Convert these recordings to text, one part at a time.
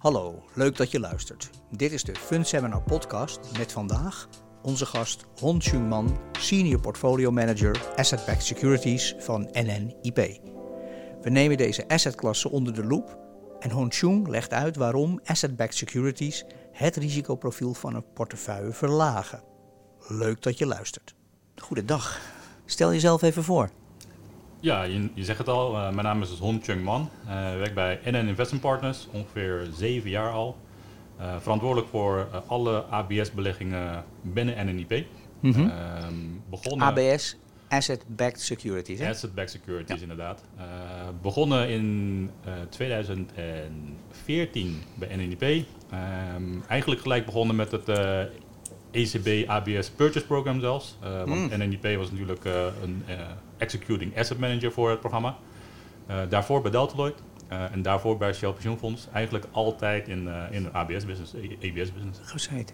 Hallo, leuk dat je luistert. Dit is de Fund Seminar podcast met vandaag onze gast Hon Chung Man, Senior Portfolio Manager Asset Backed Securities van NNIP. We nemen deze assetklasse onder de loep en Hon Chung legt uit waarom Asset Backed Securities het risicoprofiel van een portefeuille verlagen. Leuk dat je luistert. Goedendag. Stel jezelf even voor. Ja, je, je zegt het al. Uh, mijn naam is Hon Chung Man. Uh, ik werk bij NN Investment Partners, ongeveer zeven jaar al. Uh, verantwoordelijk voor alle ABS-beleggingen binnen NNIP. Mm -hmm. begonnen... ABS, Asset Backed Securities. Hè? Asset Backed Securities, ja. inderdaad. begonnen in 2014 bij NNIP. Um, eigenlijk gelijk begonnen met het ECB ABS Purchase Program zelfs. Uh, want mm. NNIP was natuurlijk uh, een uh, executing asset manager voor het programma. daarvoor bij Deltaloid en daarvoor bij Shell Pensioenfonds. Eigenlijk altijd in, in de ABS-business, ABS-business. Gezegd.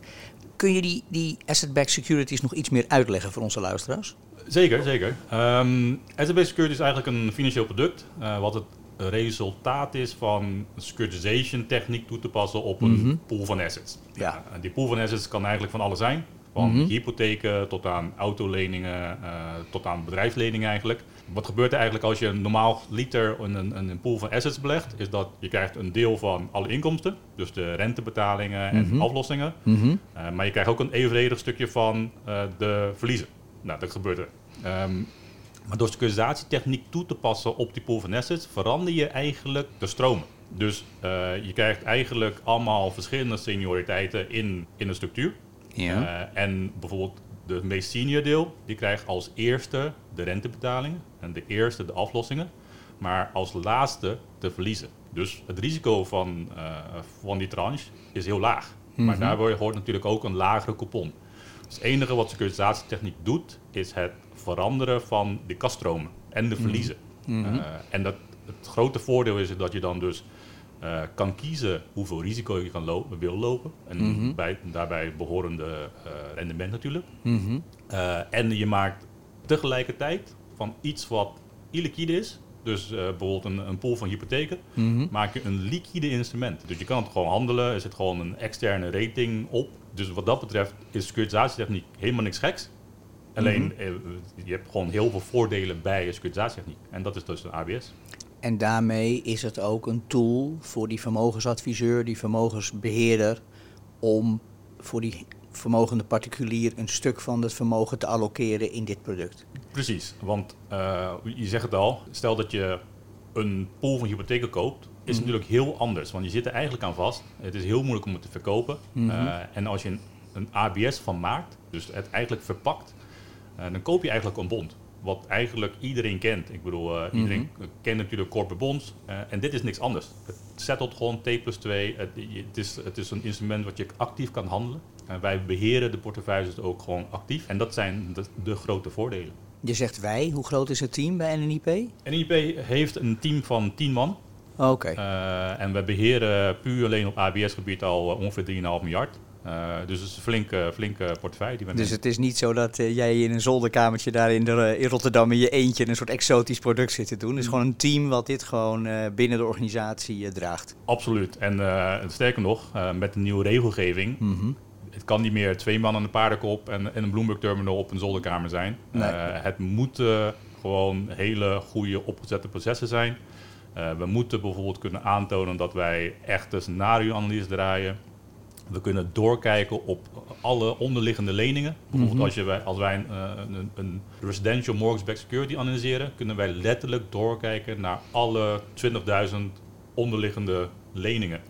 Kun je die, die asset-backed securities nog iets meer uitleggen voor onze luisteraars? Zeker, zeker. Um, asset-backed securities is eigenlijk een financieel product. wat het resultaat is van securitization techniek toe te passen op een mm -hmm. pool van assets. Ja. Die pool van assets kan eigenlijk van alles zijn. Van mm -hmm. hypotheken tot aan autoleningen, uh, tot aan bedrijfsleningen eigenlijk. Wat gebeurt er eigenlijk als je normaal liter een, een, een, pool van assets belegt? Is dat je krijgt een deel van alle inkomsten. Dus de rentebetalingen en mm -hmm. aflossingen. Uh, maar je krijgt ook een evenredig stukje van de verliezen. Nou, dat gebeurt er. Um, maar door securisatietechniek toe te passen op die pool van assets, verander je eigenlijk de stromen. Dus je krijgt eigenlijk allemaal verschillende senioriteiten in, in de structuur. Ja. Uh, en bijvoorbeeld de meest senior deel, die krijgt als eerste de rentebetalingen en de eerste de aflossingen, maar als laatste de verliezen. Dus het risico van, uh, van die tranche is heel laag. Mm -hmm. Maar daarbij hoort natuurlijk ook een lagere coupon. Dus het enige wat securisatietechniek doet, is het veranderen van de kaststromen en de mhm. verliezen. Mm -hmm. uh, en dat, het grote voordeel is dat je dan dus uh, kan kiezen hoeveel risico je kan lopen, wil lopen. En mm -hmm. bij, daarbij behorende uh, rendement natuurlijk. Mm -hmm. en je maakt tegelijkertijd van iets wat illiquide is, dus bijvoorbeeld een, een pool van hypotheken, mm -hmm. maak je een liquide instrument. Dus je kan het gewoon handelen, er zit gewoon een externe rating op. Dus wat dat betreft is securisatietechniek helemaal niks geks. Alleen, -hmm. je hebt gewoon heel veel voordelen bij securisatietechniek. En dat is dus een ABS. En daarmee is het ook een tool voor die vermogensadviseur, die vermogensbeheerder, om voor die vermogende particulier een stuk van het vermogen te allokeren in dit product. Precies, want uh, je zegt het al, stel dat je een pool van hypotheken koopt, is mm. natuurlijk heel anders. Want je zit er eigenlijk aan vast. Het is heel moeilijk om het te verkopen. -hmm. uh, en als je een, een, ABS van maakt, dus het eigenlijk verpakt, uh, dan koop je eigenlijk een bond. Wat eigenlijk iedereen kent. Ik bedoel, uh, iedereen mm -hmm. kent natuurlijk corporate bonds. en dit is niks anders. Het settelt gewoon T plus 2. Het, het, is, het is een instrument wat je actief kan handelen. En wij beheren de portefeuilles ook gewoon actief. En dat zijn de, de grote voordelen. Je zegt wij. Hoe groot is het team bij NNIP? NNIP heeft een team van 10 man. Oké. Okay. Uh, en we beheren puur alleen op ABS-gebied al ongeveer 3,5 miljard. Uh, dus het is een flinke, flinke portefeuille die we Dus nemen. het is niet zo dat uh, jij in een zolderkamertje daar in, de, in Rotterdam in je eentje een soort exotisch product zit te doen. Het is gewoon een team wat dit gewoon uh, binnen de organisatie draagt. Absoluut. En sterker nog, met de nieuwe regelgeving mm -hmm het kan niet meer twee man aan de paardenkop en, en een Bloomberg terminal op een zolderkamer zijn. Nee. Het moeten gewoon hele goede opgezette processen zijn. We moeten bijvoorbeeld kunnen aantonen dat wij echte scenario-analyse draaien. We kunnen doorkijken op alle onderliggende leningen. Bijvoorbeeld mm -hmm. als, je, als wij een, een, een residential mortgage-backed security analyseren, kunnen wij letterlijk doorkijken naar alle 20.000 onderliggende leningen.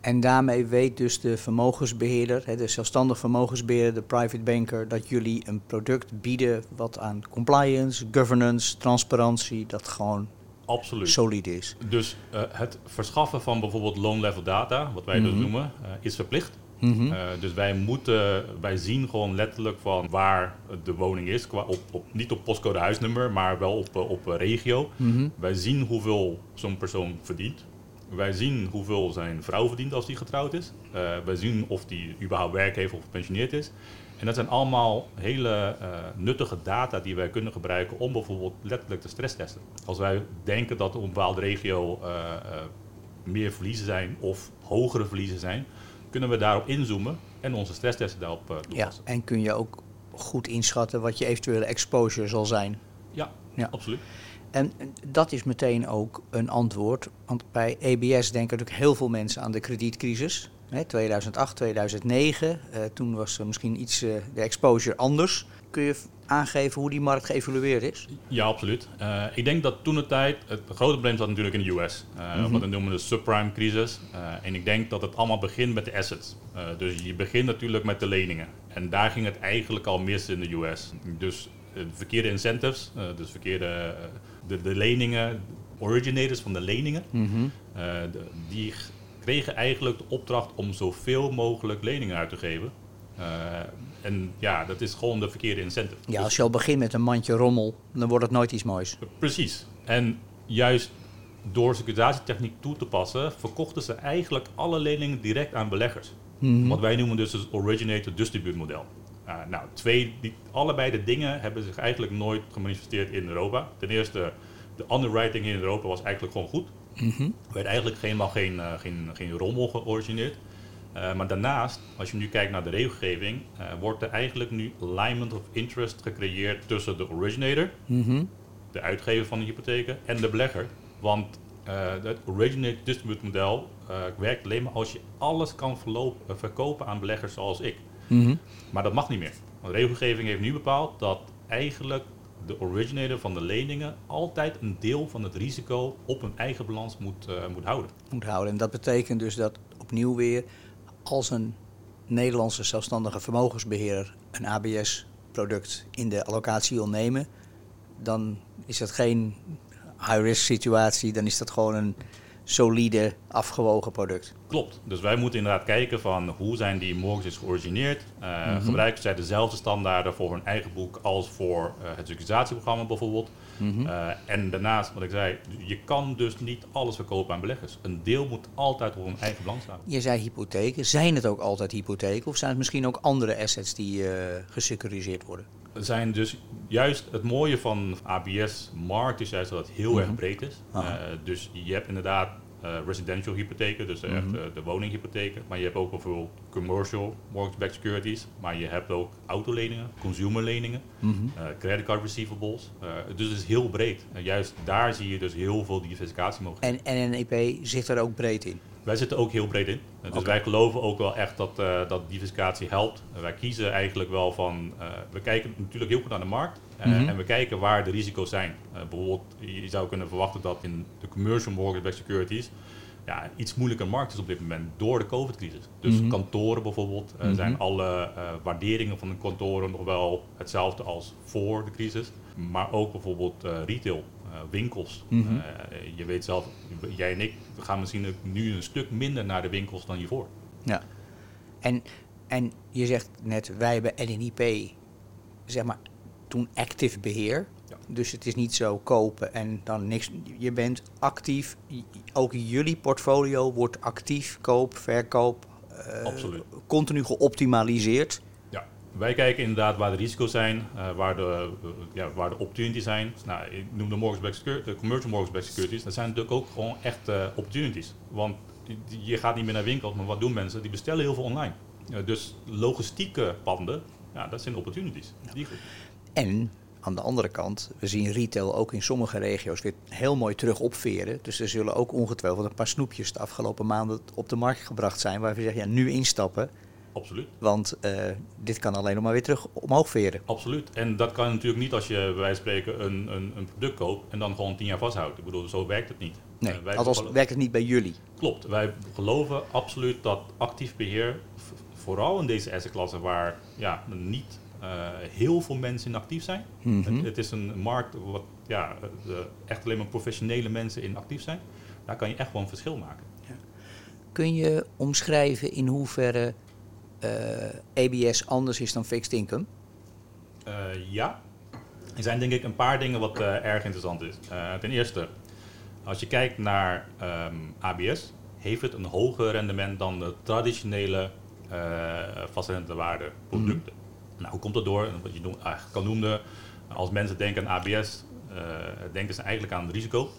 En daarmee weet dus de vermogensbeheerder, de zelfstandig vermogensbeheerder, de private banker, dat jullie een product bieden wat aan compliance, governance, transparantie, dat gewoon Absoluut. solide is. Dus uh, het verschaffen van bijvoorbeeld loan level data, wat wij mm -hmm. dus noemen, uh, is verplicht. Mm -hmm. uh, dus wij moeten, wij zien gewoon letterlijk van waar de woning is, qua op, op, niet op postcode huisnummer, maar wel op, op regio. Mm -hmm. Wij zien hoeveel zo'n persoon verdient. Wij zien hoeveel zijn vrouw verdient als hij getrouwd is. Wij zien of hij überhaupt werk heeft of gepensioneerd is. En dat zijn allemaal hele uh, nuttige data die wij kunnen gebruiken om bijvoorbeeld letterlijk te stresstesten. Als wij denken dat een bepaalde regio uh, meer verliezen zijn of hogere verliezen zijn, kunnen we daarop inzoomen en onze stresstesten daarop toepassen. Ja, en kun je ook goed inschatten wat je eventuele exposure zal zijn. Ja, ja. absoluut. En dat is meteen ook een antwoord, want bij EBS denken natuurlijk heel veel mensen aan de kredietcrisis. 2008, 2009, uh, toen was misschien iets uh, de exposure anders. Kun je aangeven hoe die markt geëvolueerd is? Ja, absoluut. Uh, ik denk dat toen de tijd, het grote probleem zat natuurlijk in de US. Uh, mm -hmm. Wat we noemen de subprime crisis. Uh, en ik denk dat het allemaal begint met de assets. dus je begint natuurlijk met de leningen. En daar ging het eigenlijk al mis in de US. Dus verkeerde incentives, dus verkeerde de, de leningen, originators van de leningen, mm -hmm. de, die kregen eigenlijk de opdracht om zoveel mogelijk leningen uit te geven. Uh, en ja, dat is gewoon de verkeerde incentive. Ja, dus als je al begint met een mandje rommel, dan wordt het nooit iets moois. Precies. En juist door securitatietechniek toe te passen, verkochten ze eigenlijk alle leningen direct aan beleggers. Mm -hmm. Wat wij noemen dus het originator-distribute model. Uh, nou, twee, die, allebei de dingen hebben zich eigenlijk nooit gemanifesteerd in Europa. Ten eerste, de underwriting in Europa was eigenlijk gewoon goed. Mm -hmm. Er werd eigenlijk helemaal geen, uh, geen, geen rommel georigineerd. Uh, maar daarnaast, als je nu kijkt naar de regelgeving, uh, wordt er eigenlijk nu alignment of interest gecreëerd tussen de originator, mm -hmm. de uitgever van de hypotheken, en de belegger. Want het originator distribute model werkt alleen maar als je alles kan verlopen, verkopen aan beleggers zoals ik. Mm -hmm. Maar dat mag niet meer. Want de regelgeving heeft nu bepaald dat eigenlijk de originator van de leningen altijd een deel van het risico op een eigen balans moet, moet houden. Moet houden. En dat betekent dus dat opnieuw weer als een Nederlandse zelfstandige vermogensbeheerder een ABS-product in de allocatie wil nemen, dan is dat geen high-risk situatie, dan is dat gewoon een solide, afgewogen product. Klopt. Dus wij moeten inderdaad kijken van hoe zijn die mortgages georigineerd. Uh, mm -hmm. Gebruiken zij dezelfde standaarden voor hun eigen boek als voor uh, het securisatieprogramma bijvoorbeeld. Mm -hmm. uh, en daarnaast, wat ik zei, je kan dus niet alles verkopen aan beleggers. Een deel moet altijd op hun eigen balans staan. Je zei hypotheken. Zijn het ook altijd hypotheken of zijn het misschien ook andere assets die gesecuriseerd worden? Er zijn dus juist het mooie van ABS-markt is juist dat het heel mm -hmm. erg breed is. Uh, dus je hebt inderdaad uh, residential hypotheken, dus mm -hmm. echt uh, de woninghypotheken. Maar je hebt ook bijvoorbeeld commercial mortgage-backed securities. Maar je hebt ook autoleningen, consumerleningen, mm -hmm. credit card receivables. dus het is heel breed. En juist daar zie je dus heel veel diversificatie mogelijk. En NNEP zit er ook breed in? Wij zitten ook heel breed in. Dus okay. wij geloven ook wel echt dat, uh, dat diversificatie helpt. Wij kiezen eigenlijk wel van. Uh, we kijken natuurlijk heel goed naar de markt. Mm -hmm. En we kijken waar de risico's zijn. bijvoorbeeld, je zou kunnen verwachten dat in de commercial mortgage securities. Ja, iets moeilijker markt is op dit moment door de COVID-crisis. Dus mm -hmm. kantoren bijvoorbeeld, mm -hmm. zijn alle waarderingen van de kantoren nog wel hetzelfde als voor de crisis. Maar ook bijvoorbeeld retail. Uh, winkels. Mm -hmm. uh, je weet zelf, jij en ik, we gaan misschien nu een stuk minder naar de winkels dan hiervoor. Ja. En, en je zegt net, wij hebben NNIP, zeg maar, toen active beheer. Ja. Dus het is niet zo kopen en dan niks. Je bent actief, ook jullie portfolio wordt actief, koop, verkoop, uh, continu geoptimaliseerd. Wij kijken inderdaad waar de risico's zijn, uh, waar, de, uh, ja, waar de opportunities zijn. Nou, ik noem de, mortgage de commercial mortgage securities. Dat zijn natuurlijk ook gewoon echt uh, opportunities. Want je gaat niet meer naar winkels, maar wat doen mensen? Die bestellen heel veel online. dus logistieke panden, ja, dat zijn opportunities. Ja. Die goed. En aan de andere kant, we zien retail ook in sommige regio's weer heel mooi terug opveren. Dus er zullen ook ongetwijfeld een paar snoepjes de afgelopen maanden op de markt gebracht zijn. Waar we zeggen, ja, nu instappen Absoluut. Want uh, dit kan alleen nog maar weer terug omhoog veren. Absoluut. En dat kan natuurlijk niet als je bij wijze van spreken een, een, een product koopt en dan gewoon tien jaar vasthoudt. Ik bedoel, zo werkt het niet. Nee, uh, althans werkt het niet bij jullie. Klopt. Wij geloven absoluut dat actief beheer, vooral in deze assetklassen waar ja, niet uh, heel veel mensen in actief zijn. Mm -hmm. het, het, is een markt waar ja, echt alleen maar professionele mensen in actief zijn. Daar kan je echt wel een verschil maken. Ja. Kun je omschrijven in hoeverre uh, ABS anders is dan fixed income? Uh, ja. Er zijn denk ik een paar dingen wat uh, erg interessant is. ten eerste, als je kijkt naar um, ABS, heeft het een hoger rendement dan de traditionele vastrentewaarde producten. Mm. Nou, hoe komt dat door? Wat je eigenlijk kan noemen, als mensen denken aan ABS, denken ze eigenlijk aan het risico.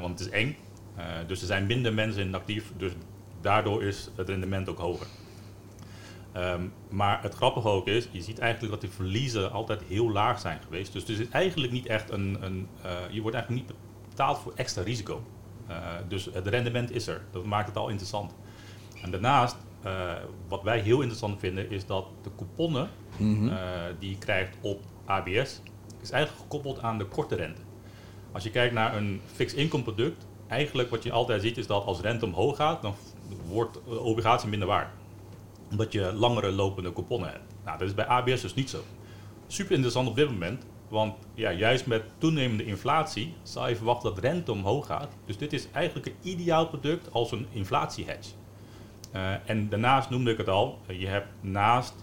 want het is eng. dus er zijn minder mensen in actief, dus daardoor is het rendement ook hoger. Ehm, maar het grappige ook is, je ziet eigenlijk dat die verliezen altijd heel laag zijn geweest. Dus er is eigenlijk niet echt een, een je wordt eigenlijk niet betaald voor extra risico. dus het rendement is er. Dat maakt het al interessant. En daarnaast, wat wij heel interessant vinden, is dat de couponnen mhm. die je krijgt op ABS, is eigenlijk gekoppeld aan de korte rente. Als je kijkt naar een fixed income product, eigenlijk wat je altijd ziet is dat als rente omhoog gaat, dan wordt de obligatie minder waard. Omdat je langere lopende couponnen hebt. Nou, dat is bij ABS dus niet zo. Super interessant op dit moment, want ja, juist met toenemende inflatie zal je verwachten dat rente omhoog gaat. Dus dit is eigenlijk een ideaal product als een inflatiehedge. Uh, en daarnaast noemde ik het al, je hebt naast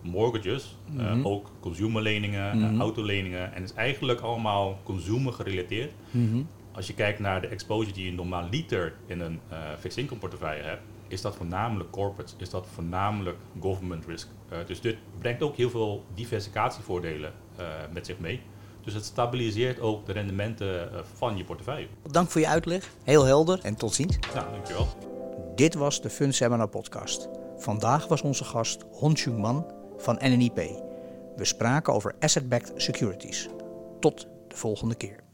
mortgages, mm ook consumerleningen, mm autoleningen. En het is eigenlijk allemaal consumer gerelateerd. Mhm. Als je kijkt naar de exposure die je normaal liter in een fixed income portefeuille hebt, is dat voornamelijk corporates, is dat voornamelijk government risk. dus dit brengt ook heel veel diversificatievoordelen met zich mee. Dus het stabiliseert ook de rendementen van je portefeuille. Dank voor je uitleg. Heel helder en tot ziens. Nou, dankjewel. Dit was de Fund Seminar podcast. Vandaag was onze gast Hon Chung Man, van NNIP. We spraken over asset-backed securities. Tot de volgende keer.